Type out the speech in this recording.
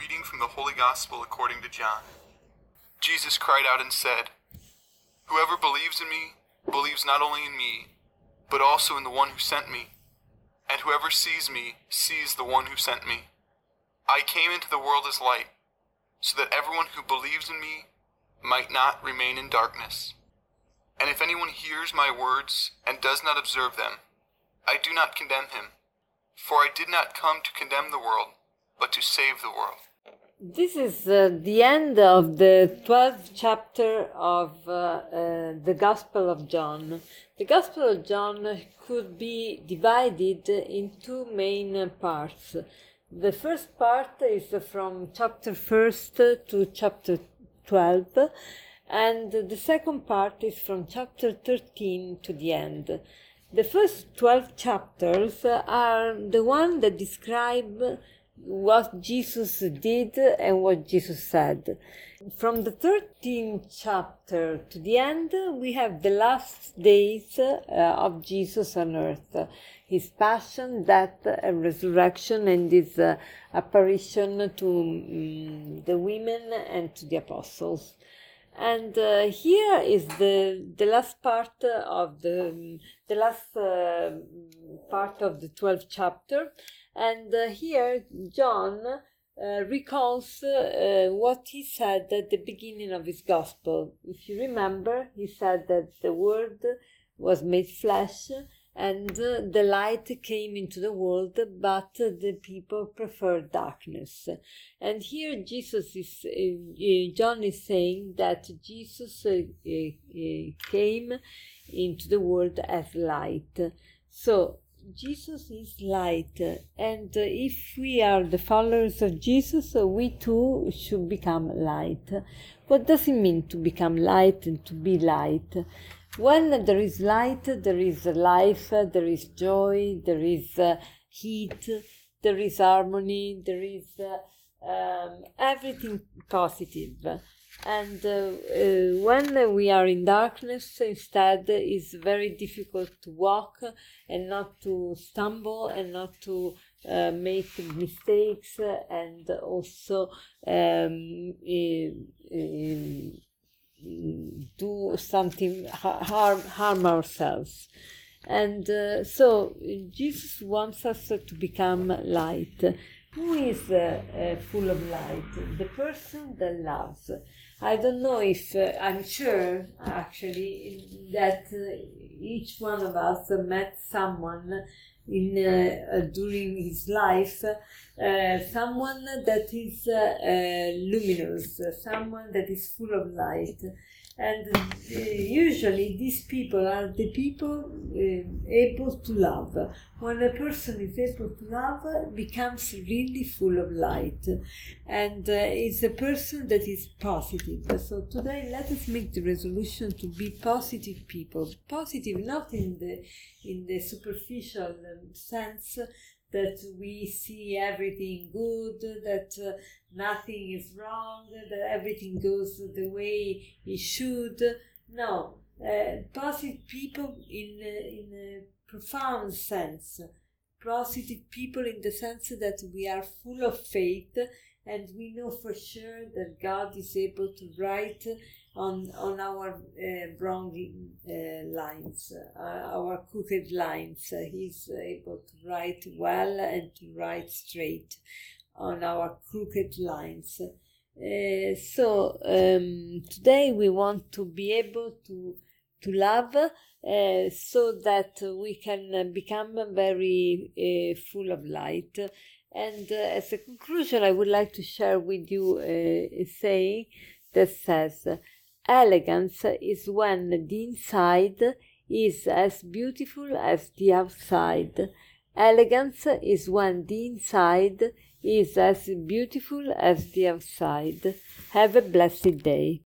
reading from the Holy Gospel according to John. Jesus cried out and said, Whoever believes in me believes not only in me, but also in the one who sent me. And whoever sees me sees the one who sent me. I came into the world as light, so that everyone who believes in me might not remain in darkness. And if anyone hears my words and does not observe them, I do not condemn him. For I did not come to condemn the world, but to save the world. This is uh, the end of the 12th chapter of uh, uh, the Gospel of John. The Gospel of John could be divided in two main parts. The first part is from chapter 1st to chapter 12, and the second part is from chapter 13 to the end. The first 12 chapters are the one that describe what Jesus did and what Jesus said. From the 13th chapter to the end, we have the last days uh, of Jesus on earth his passion, death, and resurrection, and his uh, apparition to um, the women and to the apostles. And uh, here is the the last part of the the last uh, part of the twelfth chapter, and uh, here John uh, recalls uh, what he said at the beginning of his gospel. If you remember, he said that the Word was made flesh and uh, the light came into the world, but the people preferred darkness. And here Jesus is, uh, John is saying that Jesus uh, came into the world as light. So Jesus is light, and if we are the followers of Jesus, we too should become light. What does it mean to become light and to be light? When there is light, there is life, there is joy, there is uh, heat, there is harmony, there is uh, um, everything positive. And uh, uh, when we are in darkness, instead, it's very difficult to walk and not to stumble and not to uh, make mistakes and also um, do something harm harm ourselves and uh, so jesus wants us to become light who is uh, uh, full of light? The person that loves. I don't know if uh, i'm sure actually that uh, each one of us met someone in uh, uh, during his life someone that is luminous someone that is full of light and uh, usually these people are the people uh, able to love. When a person is able to love becomes really full of light. And uh, is a person that is positive. So today let us make the resolution to be positive people. Positive not in the in the superficial um, sense that we see everything good, that uh, nothing is wrong, that everything goes the way it should. No, uh, positive people in in a profound sense, positive people in the sense that we are full of faith and we know for sure that God is able to write on on our uh, wrong uh, lines, uh, our crooked lines. he's able to write well and to write straight on our crooked lines. Uh, so um, today we want to be able to to love uh, so that we can become very uh, full of light. And uh, as a conclusion, I would like to share with you a saying that says, Elegance is when the inside is as beautiful as the outside. Elegance is when the inside is as beautiful as the outside. Have a blessed day.